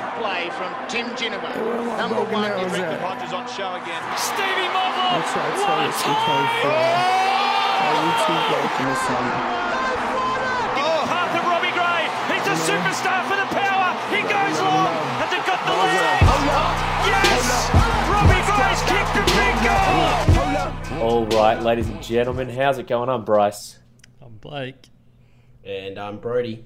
great play from Tim Ginnivan. Number broken one, arrows Rick out. Hodges on show again. Stevie Mobley. That's right, so it's okay for our YouTube broken this summer. Oh, path of Robbie Gray. He's a superstar for the power. He goes long and they've got the lead. Yes! Robbie Gray's kicked a big goal. All right, ladies and gentlemen, how's it going? I'm Bryce, I'm Blake. And I'm Brody.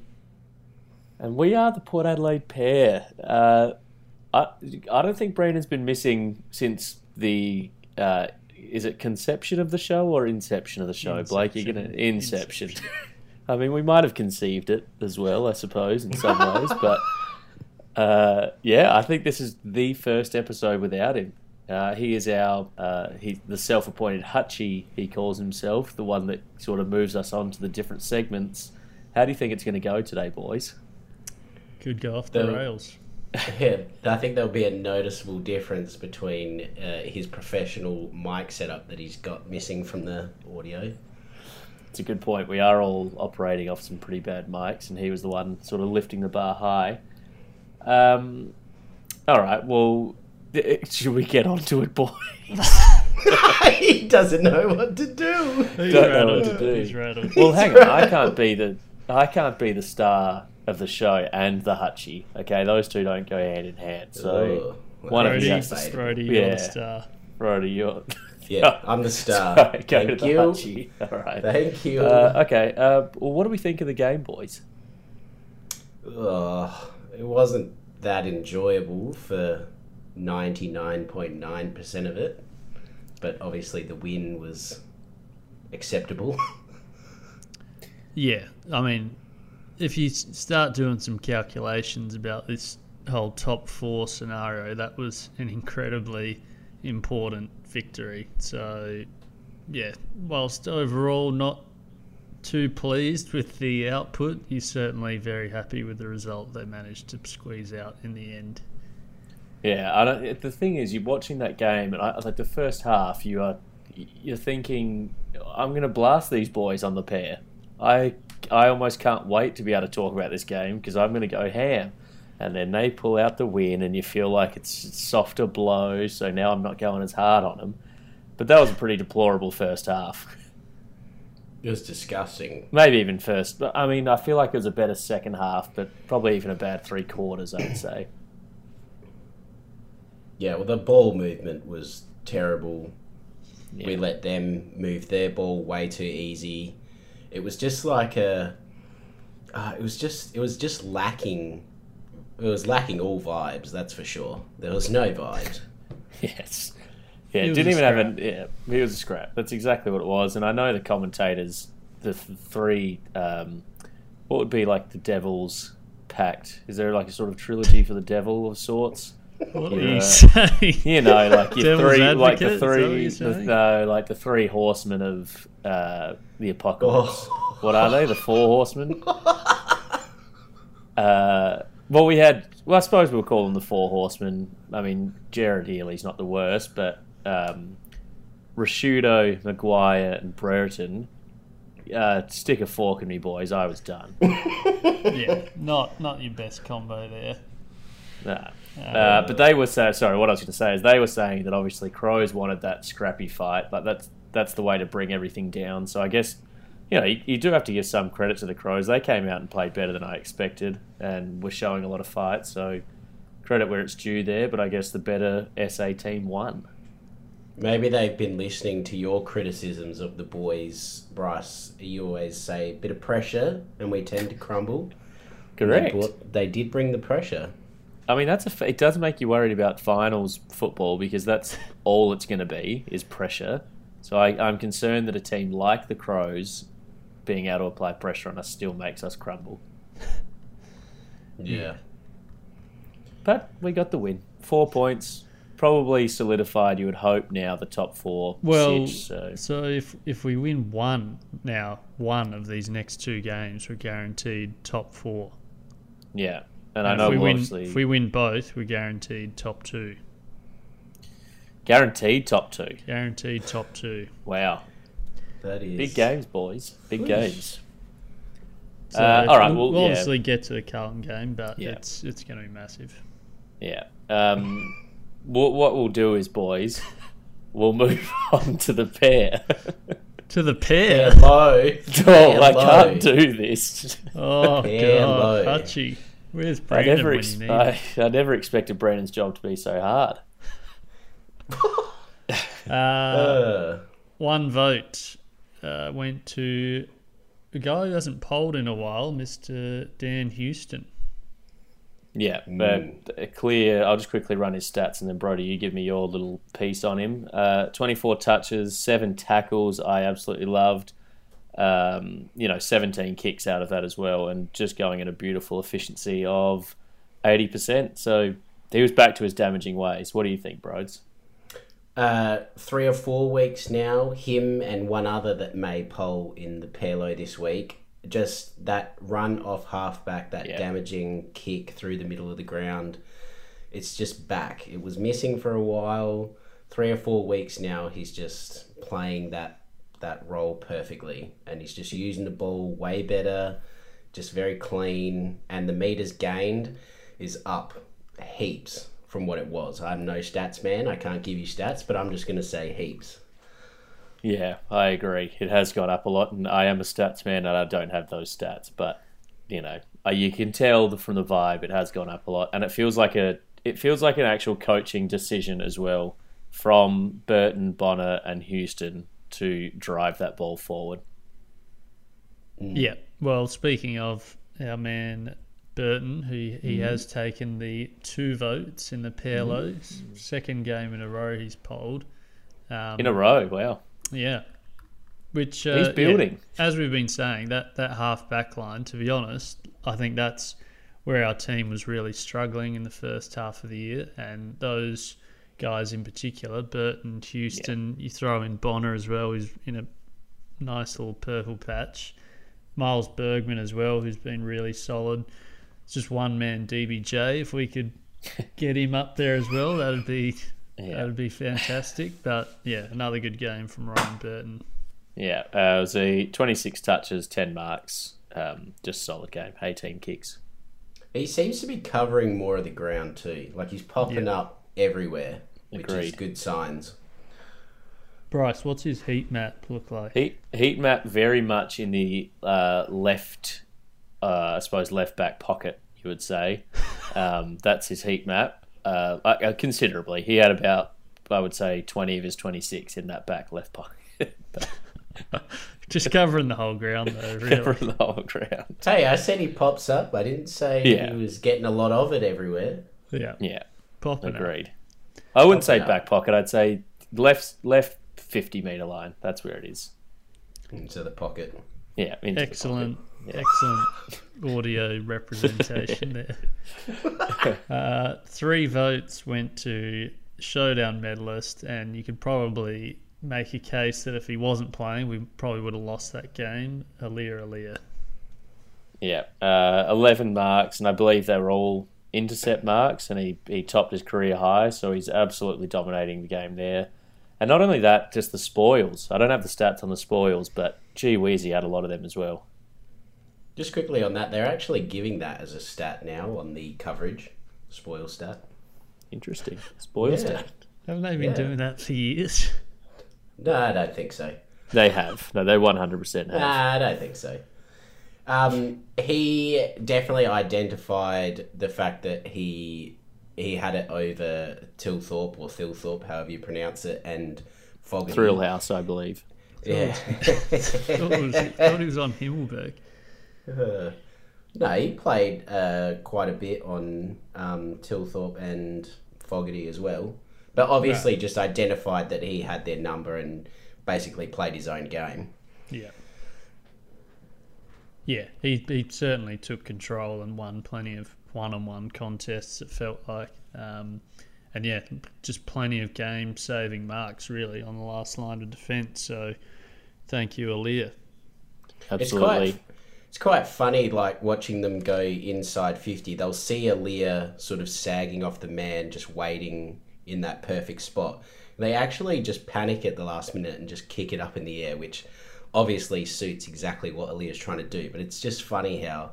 And we are the Port Adelaide pair. Uh, I I don't think Brandon's been missing since the uh, is it conception of the show or inception of the show? Blake, you're gonna inception. I mean, we might have conceived it as well, I suppose, in some ways, but uh, yeah, I think this is the first episode without him. Uh, he is our uh, he the self-appointed Hutchie. He calls himself the one that sort of moves us on to the different segments. How do you think it's going to go today, boys? Could go off the The- rails. Yeah, I think there'll be a noticeable difference between uh, his professional mic setup that he's got missing from the audio. It's a good point. We are all operating off some pretty bad mics, and he was the one sort of lifting the bar high. Um, all right. Well, should we get on to it, boys? he doesn't know what to do. He's Don't know what to do. He's rattled. Well, hang on. I can't be the I can't be the star of the show and the Hutchie. Okay, those two don't go hand in hand. So Ugh. one of Brody, you Brody, has to. Brody. Brody, Yeah. you're the star. Brody, you're. Yeah, I'm the star. Sorry, go Thank to the you. Hutchie. All right. Thank you. Uh, okay. Uh, well, what do we think of the game, boys? Ugh, it wasn't that enjoyable for 99.9% of it, but obviously the win was acceptable. Yeah, I mean, if you start doing some calculations about this whole top four scenario, that was an incredibly important victory. So, yeah, whilst overall not too pleased with the output, you're certainly very happy with the result they managed to squeeze out in the end. Yeah, I don't. The thing is, you're watching that game, and I, like the first half, you are you're thinking, I'm going to blast these boys on the pair. I I almost can't wait to be able to talk about this game because I'm going to go ham. And then they pull out the win, and you feel like it's softer blow. So now I'm not going as hard on them. But that was a pretty deplorable first half. It was disgusting. Maybe even first. But I mean, I feel like it was a better second half, but probably even a bad three quarters. I'd say. Yeah, well, the ball movement was terrible. We let them move their ball way too easy. It was just like a. Uh, it was just. It was just lacking. It was lacking all vibes. That's for sure. There was no vibes. Yes. Yeah, It it didn't a even have a. Yeah, it was a scrap. That's exactly what it was. And I know the commentators, the th- three, um, what would be like the Devil's Pact? Is there like a sort of trilogy for the Devil of sorts? What are you saying? You know, like your Devil's three, like the is that what three, you're the, saying? no, like the three horsemen of uh, the apocalypse. Oh. What are they? The four horsemen. Uh, well, we had. Well, I suppose we'll call them the four horsemen. I mean, Jared Healy's not the worst, but um, Rashudo, McGuire, and Brereton. Uh, stick a fork in me, boys. I was done. yeah, not not your best combo there. Nah. Uh, but they were saying, sorry, what I was going to say is they were saying that obviously Crows wanted that scrappy fight, like that's that's the way to bring everything down. So I guess you know you, you do have to give some credit to the Crows. They came out and played better than I expected, and were showing a lot of fight. So credit where it's due there. But I guess the better SA team won. Maybe they've been listening to your criticisms of the boys, Bryce. You always say bit of pressure, and we tend to crumble. They, Correct. brought, they did bring the pressure. I mean, that's a. f- It does make you worried about finals football because that's all it's going to be is pressure. So I, I'm concerned that a team like the Crows being able to apply pressure on us still makes us crumble. Yeah. But we got the win. Four points, probably solidified. You would hope now the top four. Well, sitch, so so if if we win one now, one of these next two games, we're guaranteed top four. yeah, and I know if we we'll win, if we win both, we're guaranteed top two. guaranteed top two. Guaranteed top two. Wow, That is big games, boys. Big Whoosh. games. So Uh, all right, we'll, well, we'll yeah. obviously get to the Carlton game, but Yeah. it's it's going to be massive. Yeah. Um, what what we'll do is, boys, we'll move on to the pair. To the pair. Low. oh, I can't do this. Oh Pair god, low. Hutchie. Where's I Brandon never, when ex- you I. I never expected Brandon's job to be so hard. Uh, Uh, one vote uh, went to a guy who hasn't polled in a while, Mr. Dan Houston. Yeah, but uh, clear. I'll just quickly run his stats, and then Brody, you give me your little piece on him. Uh, Twenty-four touches, seven tackles. I absolutely loved. Um, you know, seventeen kicks out of that as well, and just going at a beautiful efficiency of eighty percent. So he was back to his damaging ways. What do you think, Broads? uh, three or four weeks now, him and one other that may poll in the Pairlo this week. Just that run off halfback, that Yeah. damaging kick through the middle of the ground. It's just back. It was missing for a while. Three or four weeks now, he's just playing that that role perfectly, and he's just using the ball way better, just very clean, and the meters gained is up heaps from what it was. I'm no stats man. I can't give you stats, but I'm just going to say heaps. Yeah, I agree. It has gone up a lot, and I am a stats man, and I don't have those stats. But you know, uh, you can tell from the vibe it has gone up a lot, and it feels like a it feels like an actual coaching decision as well from Burton, Bonner, and Houston to drive that ball forward. Yeah. Well, speaking of our man Burton, who Mm-hmm. he has taken the two votes in the Pairlows, second game in a row he's polled. Um, In a row, wow. Yeah. Which uh, He's yeah, building. as we've been saying, that that half back line, to be honest, I think that's where our team was really struggling in the first half of the year, and those guys in particular, Burton, Houston, you throw in Bonner as well, who's in a nice little purple patch. Miles Bergman as well, who's been really solid. It's just one man DBJ. If we could get him up there as well, that'd be Yeah. that'd be fantastic. But yeah, another good game from Ryan Burton. Yeah, uh, it was a 26 touches, 10 marks. Um, just solid game. 18 kicks. He seems to be covering more of the ground too. Like he's popping up everywhere, which is good signs. Bryce, what's his heat map look like? Heat heat map very much in the uh, left, uh, I suppose left back pocket. You would say um, that's his heat map. Uh, uh, considerably, he had about I would say twenty of his twenty six in that back left pocket. Just covering the whole ground though, really. Covering the whole ground. Hey, I said he pops up. I didn't say Yeah. he was getting a lot of it everywhere. yeah, Yeah, popping agreed. I wouldn't say out. back pocket. I'd say left left fifty meter line. That's where it is. Into the pocket. Yeah, into the Excellent, pocket. Yeah. excellent audio representation there. Uh, three votes went to showdown medalist, and you could probably make a case that if he wasn't playing, we probably would have lost that game. Aliir, Aliir. Yeah, uh, 11 marks, and I believe they were all intercept marks, and he, he topped his career high, so he's absolutely dominating the game there. And not only that, just the spoils. I don't have the stats on the spoils, but gee whiz, he had a lot of them as well. Just quickly on that, they're actually giving that as a stat now on the coverage spoil stat. Interesting. Spoil Yeah. stat. Haven't they been Yeah. doing that for years? No, I don't think so. They have. No, they 100% have. Nah, I don't think so. Um, he definitely identified the fact that he he had it over Tilthorpe or Thilthorpe, however you pronounce it, and Fogarty. Thrill House, I believe. Yeah. thought, it was, thought he was on Himmelberg. Uh, no, he played uh, quite a bit on um, Tilthorpe and Fogarty as well. But obviously, just identified that he had their number and basically played his own game. Yeah. Yeah, he, he certainly took control and won plenty of one on one contests, it felt like. Um, and yeah, just plenty of game saving marks, really, on the last line of defence. So thank you, Aliir. It's Absolutely. quite, it's quite funny, like watching them go inside 50. They'll see Aliir sort of sagging off the man, just waiting in that perfect spot. They actually just panic at the last minute and just kick it up in the air, which obviously suits exactly what Aliir's trying to do. But it's just funny how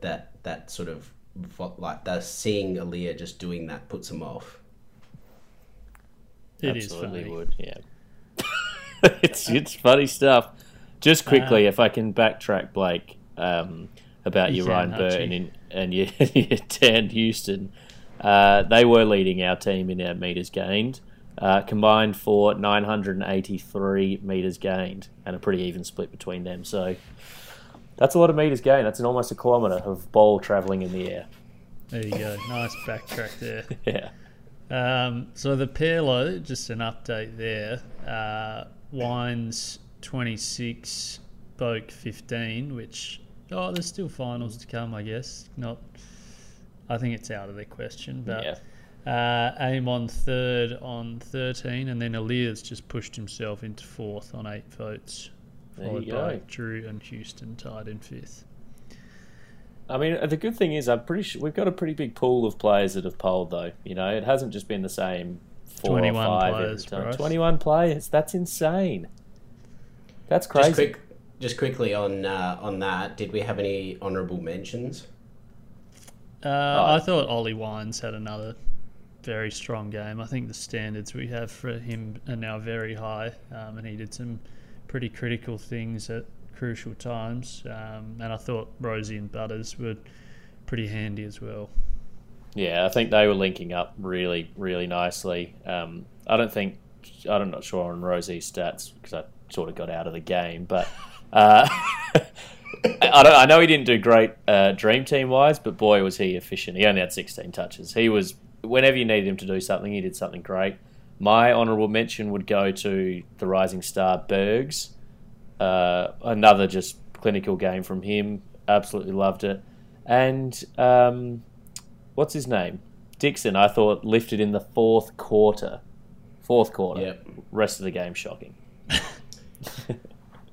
that that sort of like the seeing Aaliyah just doing that puts him off. It is Absolutely funny. would. Yeah. it's it's funny stuff. Just quickly, if I can backtrack, Blake, um, about You your Ryan Burton and, and your, your Dan Houston. Uh, they were leading our team in our meters gained, uh, combined for 983 meters gained, and a pretty even split between them. So that's a lot of meters gained. That's an almost a kilometre of ball travelling in the air. There you go. Nice backtrack there. Yeah. Um, so the Pearlo, just an update there. Uh, Wines 26, Boak 15, which, oh, there's still finals to come, I guess. Not, I think it's out of the question, but Yeah. Uh, Amon third on 13, and then Elias just pushed himself into fourth on eight votes, followed by go. Drew and Houston tied in fifth. I mean, the good thing is, I'm pretty sure we've got a pretty big pool of players that have polled, though. You know, it hasn't just been the same four 21 or five players, every time. Bryce. 21 players. That's insane. That's Just crazy. quick, just quickly on uh, on that. Did we have any honourable mentions? Uh, I thought Ollie Wines had another very strong game. I think the standards we have for him are now very high, um, and he did some pretty critical things at crucial times. Um, and I thought Rozee and Butters were pretty handy as well. Yeah, I think they were linking up really, really nicely. Um, I don't think I'm not sure on Rozee's stats because I sort of got out of the game, but uh, I, I know he didn't do great uh, dream team wise, but boy was he efficient. He only had 16 touches. He was whenever you needed him to do something, he did something great. My honourable mention would go to the rising star Bergs. Uh, another just clinical game from him. Absolutely loved it. And um, what's his name? Dixon, I thought lifted in the fourth quarter. Fourth quarter. Yep. Rest of the game shocking.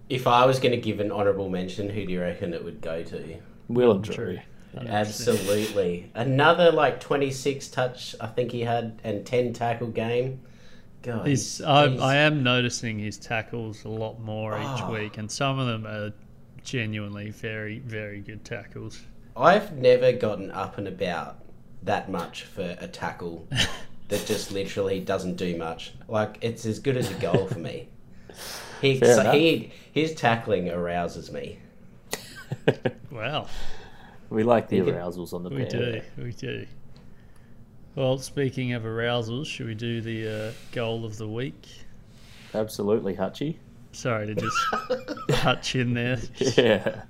If I was going to give an honourable mention, who do you reckon it would go to? Willem Drew. Absolutely. Another like 26 touch, I think he had, and 10 tackle game. God, He's, he's- I, he's- I am noticing his tackles a lot more each Oh. week, and some of them are genuinely very, very good tackles. I've never gotten up and about that much for a tackle that just literally doesn't do much. Like it's as good as a goal for me. He, Fair so he his tackling arouses me. Wow. We like the arousals on the We pair. do, we do. Well, speaking of arousals, should we do the uh, goal of the week? Absolutely, Hutchie. Sorry to just hutch in there. Yeah.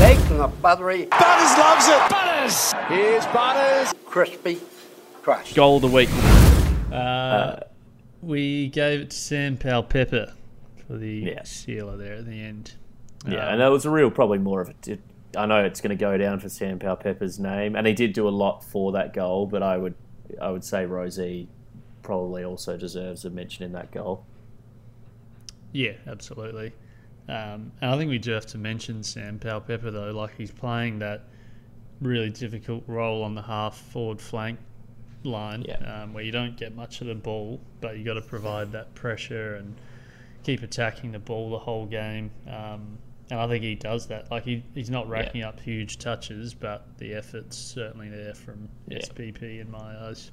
Baked in a buttery, Butters loves it. Butters. Here's Butters. crispy crust. Goal of the week. Uh, we gave it to Sam Powell Pepper for the Yeah. sealer there at the end. Yeah, Um, and that was a real, probably more of a. It, I know it's going to go down for Sam Powell Pepper's name, and he did do a lot for that goal. But I would, I would say Rozee probably also deserves a mention in that goal. Yeah, absolutely. Um, and I think we do have to mention Sam Powell Pepper though, like he's playing that really difficult role on the half forward flank line, Yeah. um, where you don't get much of the ball, but you got to provide that pressure and keep attacking the ball the whole game. Um, and I think he does that. Like he, he's not racking up huge touches, but the effort's certainly there from Yeah. SPP in my eyes.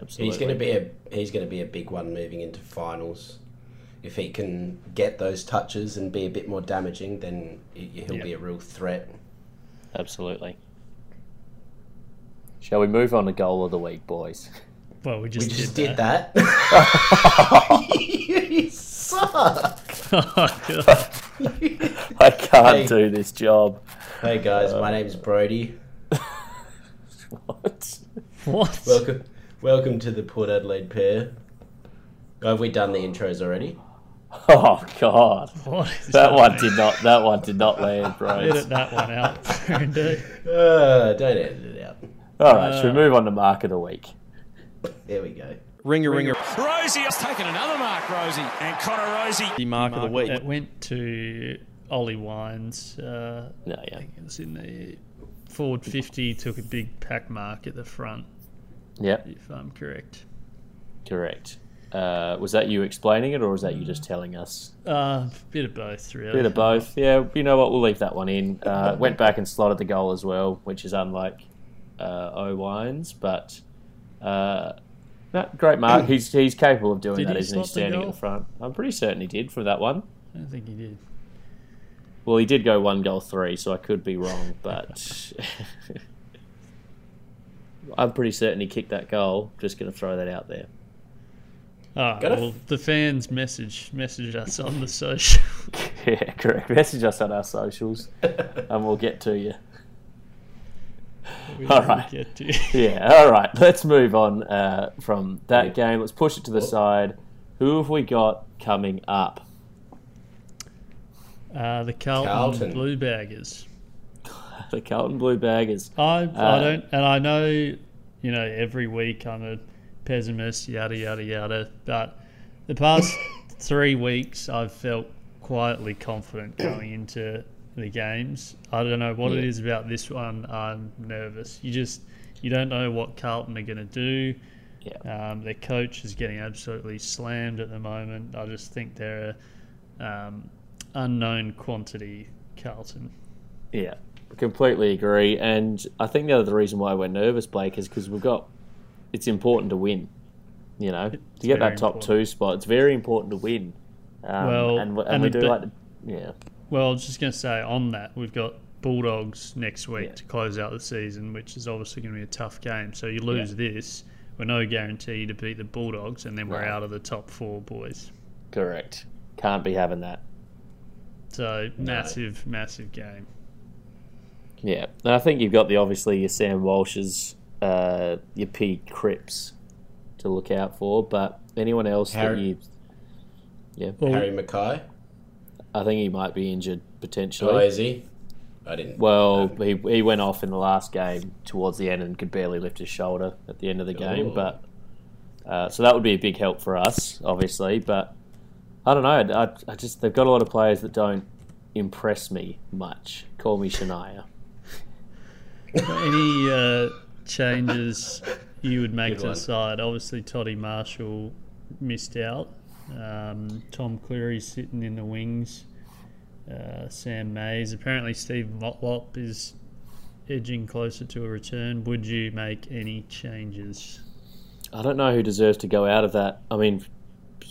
Absolutely. He's going to be a he's going to be a big one moving into finals. If he can get those touches and be a bit more damaging, then he- he'll Yeah. be a real threat. Absolutely. Shall we move on to goal of the week, boys? Well, we just, we just did, did that. that. you suck. oh, God. I can't Hey. do this job. Hey guys, my name's Brody. What? What? Welcome, welcome to the Port Adelaide pair. Have we done the intros already? Oh God, What is that one happening? did not. That one did not land, bro. Edit that one out, Indeed. Uh, don't edit it out. All right, should we Uh, move on to mark of the week? There we go. Ringer, ringer. Rozee has taken another mark, Rozee. And Connor Rozee. The mark of the week. It went to Ollie Wines. Uh, No, I yeah, think it was in the forward 50, took a big pack mark at the front, yep, if I'm correct. correct. Uh, was that you explaining it, or was that you just telling us? Uh, a bit of both, really. Bit of both. Yeah, you know what? We'll leave that one in. Uh, went back and slotted the goal as well, which is unlike uh, Owines, but uh, no, great mark. He's he's capable of doing Did that, he isn't he? slot the Standing at the front. I'm pretty certain he did for that one. I don't think he did. Well, he did go one goal three, so I could be wrong, but I'm pretty certain he kicked that goal. Just going to throw that out there. Ah, Got it. well, the fans message message us on the social. Yeah, correct. Message us on our socials, and we'll get to you. We All will right. get to- Yeah, all right. Let's move on uh, from that Yeah. game. Let's push it to the Oh. side. Who have we got coming up? Uh, the Carlton, Carlton. Blue Baggers. The Carlton Blue Baggers. I Uh, I don't, and I know, you know, every week I'm a pessimist, yada yada yada. But the past three weeks, I've felt quietly confident going into the games. I don't know what it Yeah. is about this one. I'm nervous. You just you don't know what Carlton are going to do. Yeah. Um, their coach is getting absolutely slammed at the moment. I just think they're a um, unknown quantity, Carlton. Yeah, completely agree. And I think the other reason why we're nervous, Blake, is because we've got. It's important to win. You know, to get that top important. two spot, it's very important to win. Um, Well, and, and, and we do be- like, to, yeah, Well, I was just going to say on that, we've got Bulldogs next week Yeah. to close out the season, which is obviously going to be a tough game. So you lose this, we're no guarantee to beat the Bulldogs, and then we're out of the top four boys. correct. Can't be having that. So massive, massive game. Yeah, and I think you've got the obviously your Sam Walsh's, uh, your P Cripps to look out for, but anyone else that Harry- you, yeah, Well, Harry McKay. I think he might be injured potentially. Oh, is he? I didn't. Well, he, he went off in the last game towards the end and could barely lift his shoulder at the end of the game. Oh. But uh, so that would be a big help for us, obviously. But I don't know. I, I just they've got a lot of players that don't impress me much. Call me Shania. Any uh, changes you would make Good to one. the side? Obviously, Toddy Marshall missed out. Um, Tom Clurey's sitting in the wings. Uh, Sam Mayes. Apparently, Steve Motlop is edging closer to a return. Would you make any changes? I don't know who deserves to go out of that. I mean,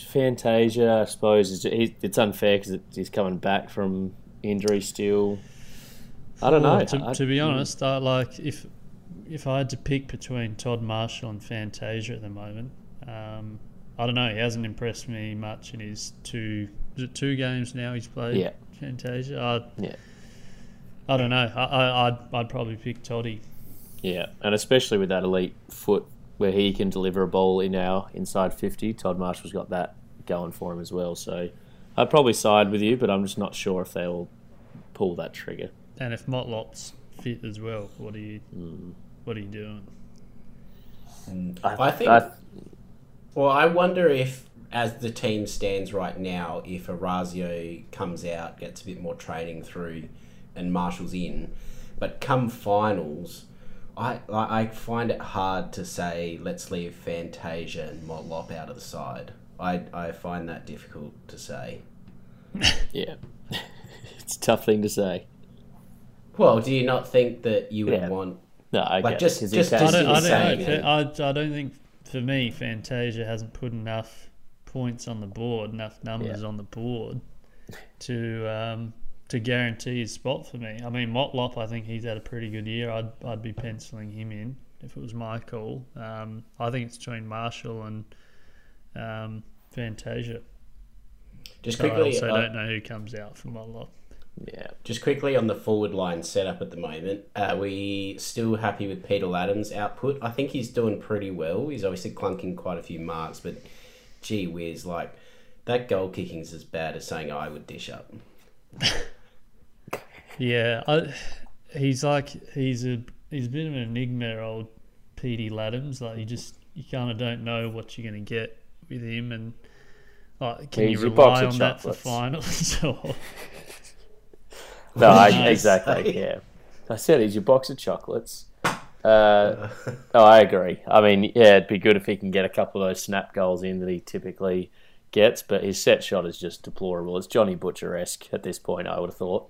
Fantasia, I suppose, is it's unfair because he's coming back from injury still. I don't know. Well, To, I- to be honest, I like if if I had to pick between Todd Marshall and Fantasia at the moment, um, I don't know. He hasn't impressed me much in his two is it two games now he's played. Yeah. Fantasia. I, Yeah. I don't know. I, I I'd, I'd probably pick Toddy. Yeah, and especially with that elite foot where he can deliver a ball in our inside 50, Todd Marshall's got that going for him as well. So I'd probably side with you, but I'm just not sure if they'll pull that trigger. And if Motlop's fit as well, what are you mm. what are you doing? I think. I- well, I wonder if, as the team stands right now, if Orazio comes out, gets a bit more training through, and Marshall's in, but come finals, I I I find it hard to say let's leave Fantasia and Motlop out of the side. I I find that difficult to say. yeah, it's a tough thing to say. Well, do you not think that you would Yeah. want? No, I Like, get just- it, 'cause he just- I just don't, I, don't man. know. I, I don't think for me Fantasia hasn't put enough points on the board, enough numbers Yeah. on the board to um, to guarantee his spot for me. I mean Motlop, I think he's had a pretty good year. I'd I'd be penciling him in if it was my call. Um, I think it's between Marshall and um, Fantasia. Just But I also uh, don't know who comes out for Motlop. Yeah, Just quickly on the forward line setup at the moment, are we still happy with Peter Ladhams' output? I think he's doing pretty well. He's obviously clunking quite a few marks, but gee whiz, like that goal kicking's as bad as saying I would dish up. Yeah, I, he's like he's a he's a bit of an enigma, old Petey Ladhams. Like you just you kind of don't know what you're going to get with him, and like can He's you your rely of on that for chocolates. finals? or no, I, exactly. Yeah, I said he's your box of chocolates. Uh, oh, I agree. I mean, yeah, it'd be good if he can get a couple of those snap goals in that he typically gets, but his set shot is just deplorable. It's Johnny Butcher esque at this point. I would have thought.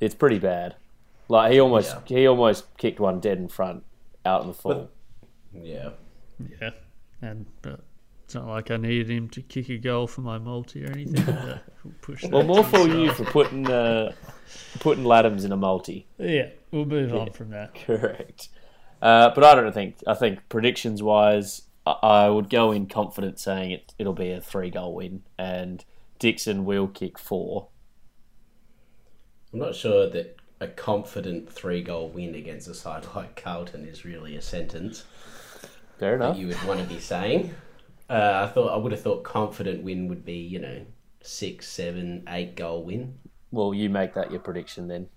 It's pretty bad. Like he almost he almost kicked one dead in front out in the full. Yeah. Yeah, and but it's not like I needed him to kick a goal for my multi or anything. we'll push well, more for the you for putting uh, putting Ladhams in a multi. Yeah, we'll move on from that. Correct. Uh, but I don't think. I think predictions wise, I, I would go in confident saying it. It'll be a three goal win, and Dixon will kick four. I'm not sure that a confident three goal win against a side like Carlton is really a sentence Fair enough. that you would want to be saying. Uh, I thought I would have thought confident win would be you know six, seven, eight goal win. Well, you make that your prediction then.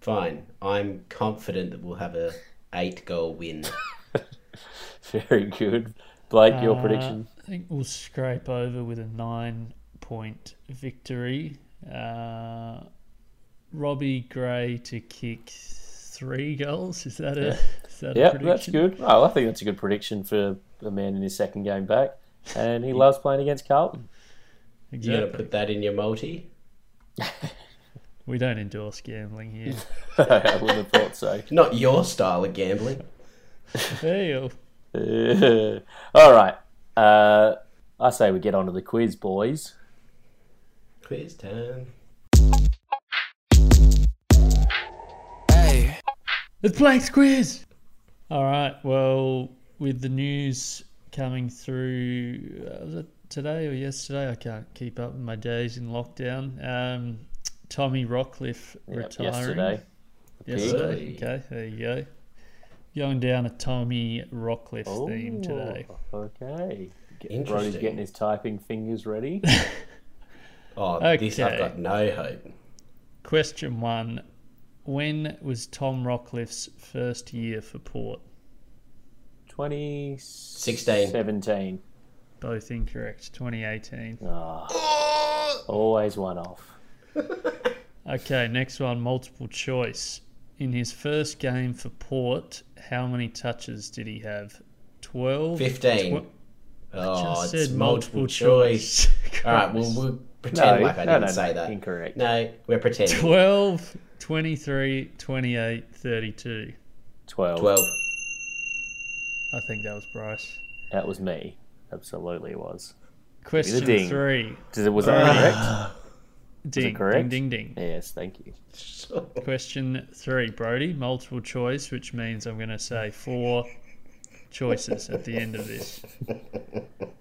Fine, I'm confident that we'll have a eight goal win. Very good, Blake. Your Uh, prediction. I think we'll scrape over with a nine point victory. Uh, Robbie Gray to kick three goals. Is that a, is that a Yeah, prediction? that's good. Oh, I think that's a good prediction for a man in his second game back, and he loves playing against Carlton. You gonna put that in your multi? We don't endorse gambling here. I wouldn't have thought so. Not your style of gambling. hey, oh. All right. Uh, I say we get on to the quiz, boys. Quiz time. It's Blake's quiz. All right. Well, with the news coming through, uh, was it today or yesterday? I can't keep up with my days in lockdown. Um, Tommy Rockliff Yep, retiring. yesterday. Yesterday. Okay, there you go. Going down a Tommy Rockliff theme Oh, today. Okay. Get- Interesting. Brody's getting his typing fingers ready. Oh, this I've got no hope. Question one: When was Tom Rockliff's first year for Port? 2016. 17. Both incorrect. 2018. Oh, ah. always one off. Okay, next one, multiple choice. In his first game for Port, how many touches did he have? 12? 15. Tw- oh, just it's multiple, multiple choice. choice. All right, well, we'll pretend No, like I no, didn't no, no, say that. incorrect. No, we're pretending. 12, 23, 28, 32. 12. 12. I think that was Bryce. That was me. Absolutely it was. Question ding. three. Does it, was that uh, correct? Ding, correct? ding, ding, ding. Yes, thank you. Question three, Brody. Multiple choice, which means I'm going to say four choices at the end of this.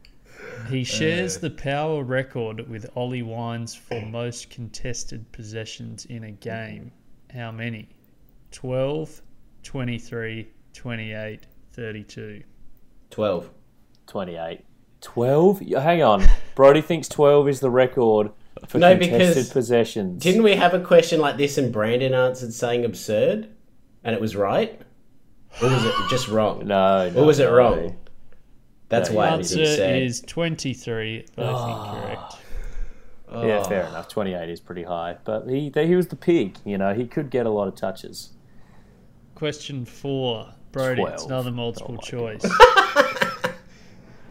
He uh, shares the power record with Ollie Wines for most contested possessions in a game. How many? 12, 23, 28, 32. 12. 28. 12? Hang on. Brody thinks 12 is the record for No, contested because possessions. Didn't we have a question like this and Brandon answered saying absurd? And it was right? Or was it just wrong? No, no. Or was it no. wrong? That's why the it Answer was said. is 23, both Ah. incorrect. Yeah, Oh. fair enough. 28 is pretty high. But he, he was the pig, you know. He could get a lot of touches. Question four, Brody. It's another multiple Oh choice.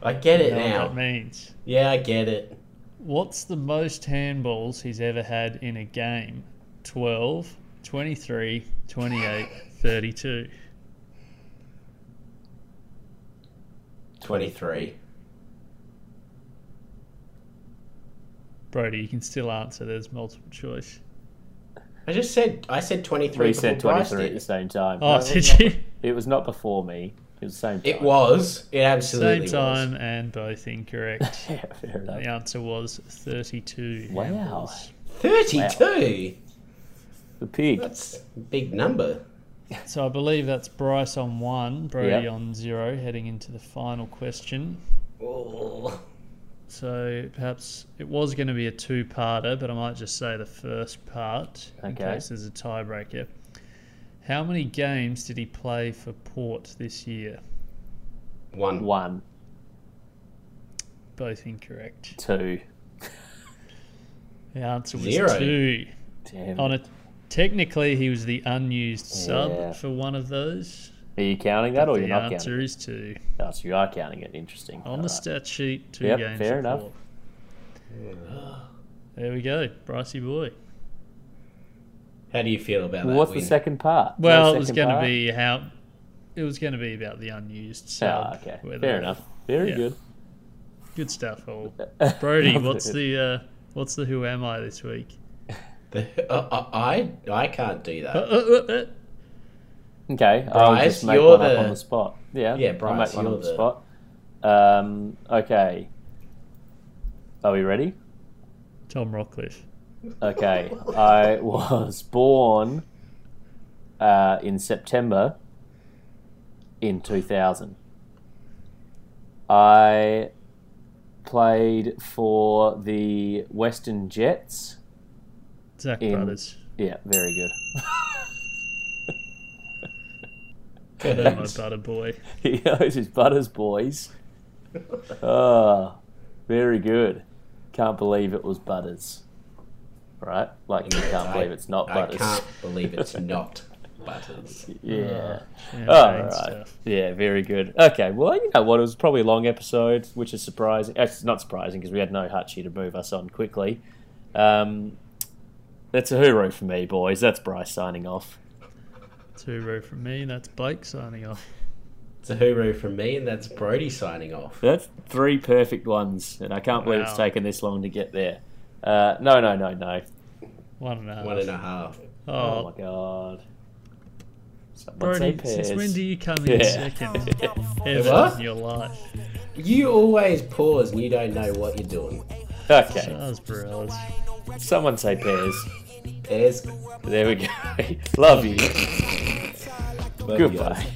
I get You it know what that means. Yeah, I get it. What's the most handballs he's ever had in a game? 12, 23, 28, 32. 23. Brody, you can still answer. There's multiple choice. I just said, I said 23 We said 23 at the same time. Oh, No, it did was not- you? It was not before me. It was the same time. It was. It absolutely Same was. time and both incorrect. Yeah, fair enough. the answer was 32 Wow. handballs. 32? The pig. That's a big number. So I believe that's Bryce on one, Brody Yeah. on zero, heading into the final question. Oh. So perhaps it was going to be a two-parter, but I might just say the first part in case there's a tiebreaker. How many games did he play for Port this year? One. One, Both incorrect. two. The answer was Zero. two. Damn. On a Technically, he was the unused sub Yeah. for one of those. Are you counting that, or you're not counting? The answer counting? is two. it? Oh, so you are counting it. Interesting. On the stat sheet, two Yep, games. fair enough. four. There we go, Bricey boy. How do you feel about that? What's the second part? No Well, it was going to be how. It was going to be about the unused Ah, sub. okay. whether- Fair enough. Very Yeah. good. Good stuff, all. Brody, what's the uh, what's the who am I this week? The- uh, I I can't do Uh, that. uh, uh, uh. Okay, I'll just make you're one up the- on the spot. Yeah, Yeah, I'll Bryce, make one on you're the the- spot. Um, okay. Are we ready? Tom Rockliff. Okay, I was born uh, in September in 2000. I played for the Western Jets. Zach In- Brothers. Yeah, very good. They're my butter boy. he knows his Butters boys. Oh, very good. Can't believe it was Butters. Right? Like you can't I- believe it's not butters. I Butters. can't believe it's not butters. Yeah. Champagne Oh, right. stuff. Yeah, very good. Okay, well, you know what? It was probably a long episode, which is surprising. It's not surprising because we had no Hutchie to move us on quickly. Um, that's a hooroo for me, boys. That's Bryce signing off. Two row from me. and That's Blake signing off. It's a hooroo from me, and that's Brody signing off. That's three perfect ones, and I can't believe it's taken this long to get there. Uh, no, no, no, no. One and a half. One and a half. Oh, Oh, my god. Someone Brody, say since when do you come in Yeah. second ever What? in your life? You always pause and you don't know what you're doing. Okay, Charles Bros. someone say pairs. There we go. Love you. Love you. Goodbye.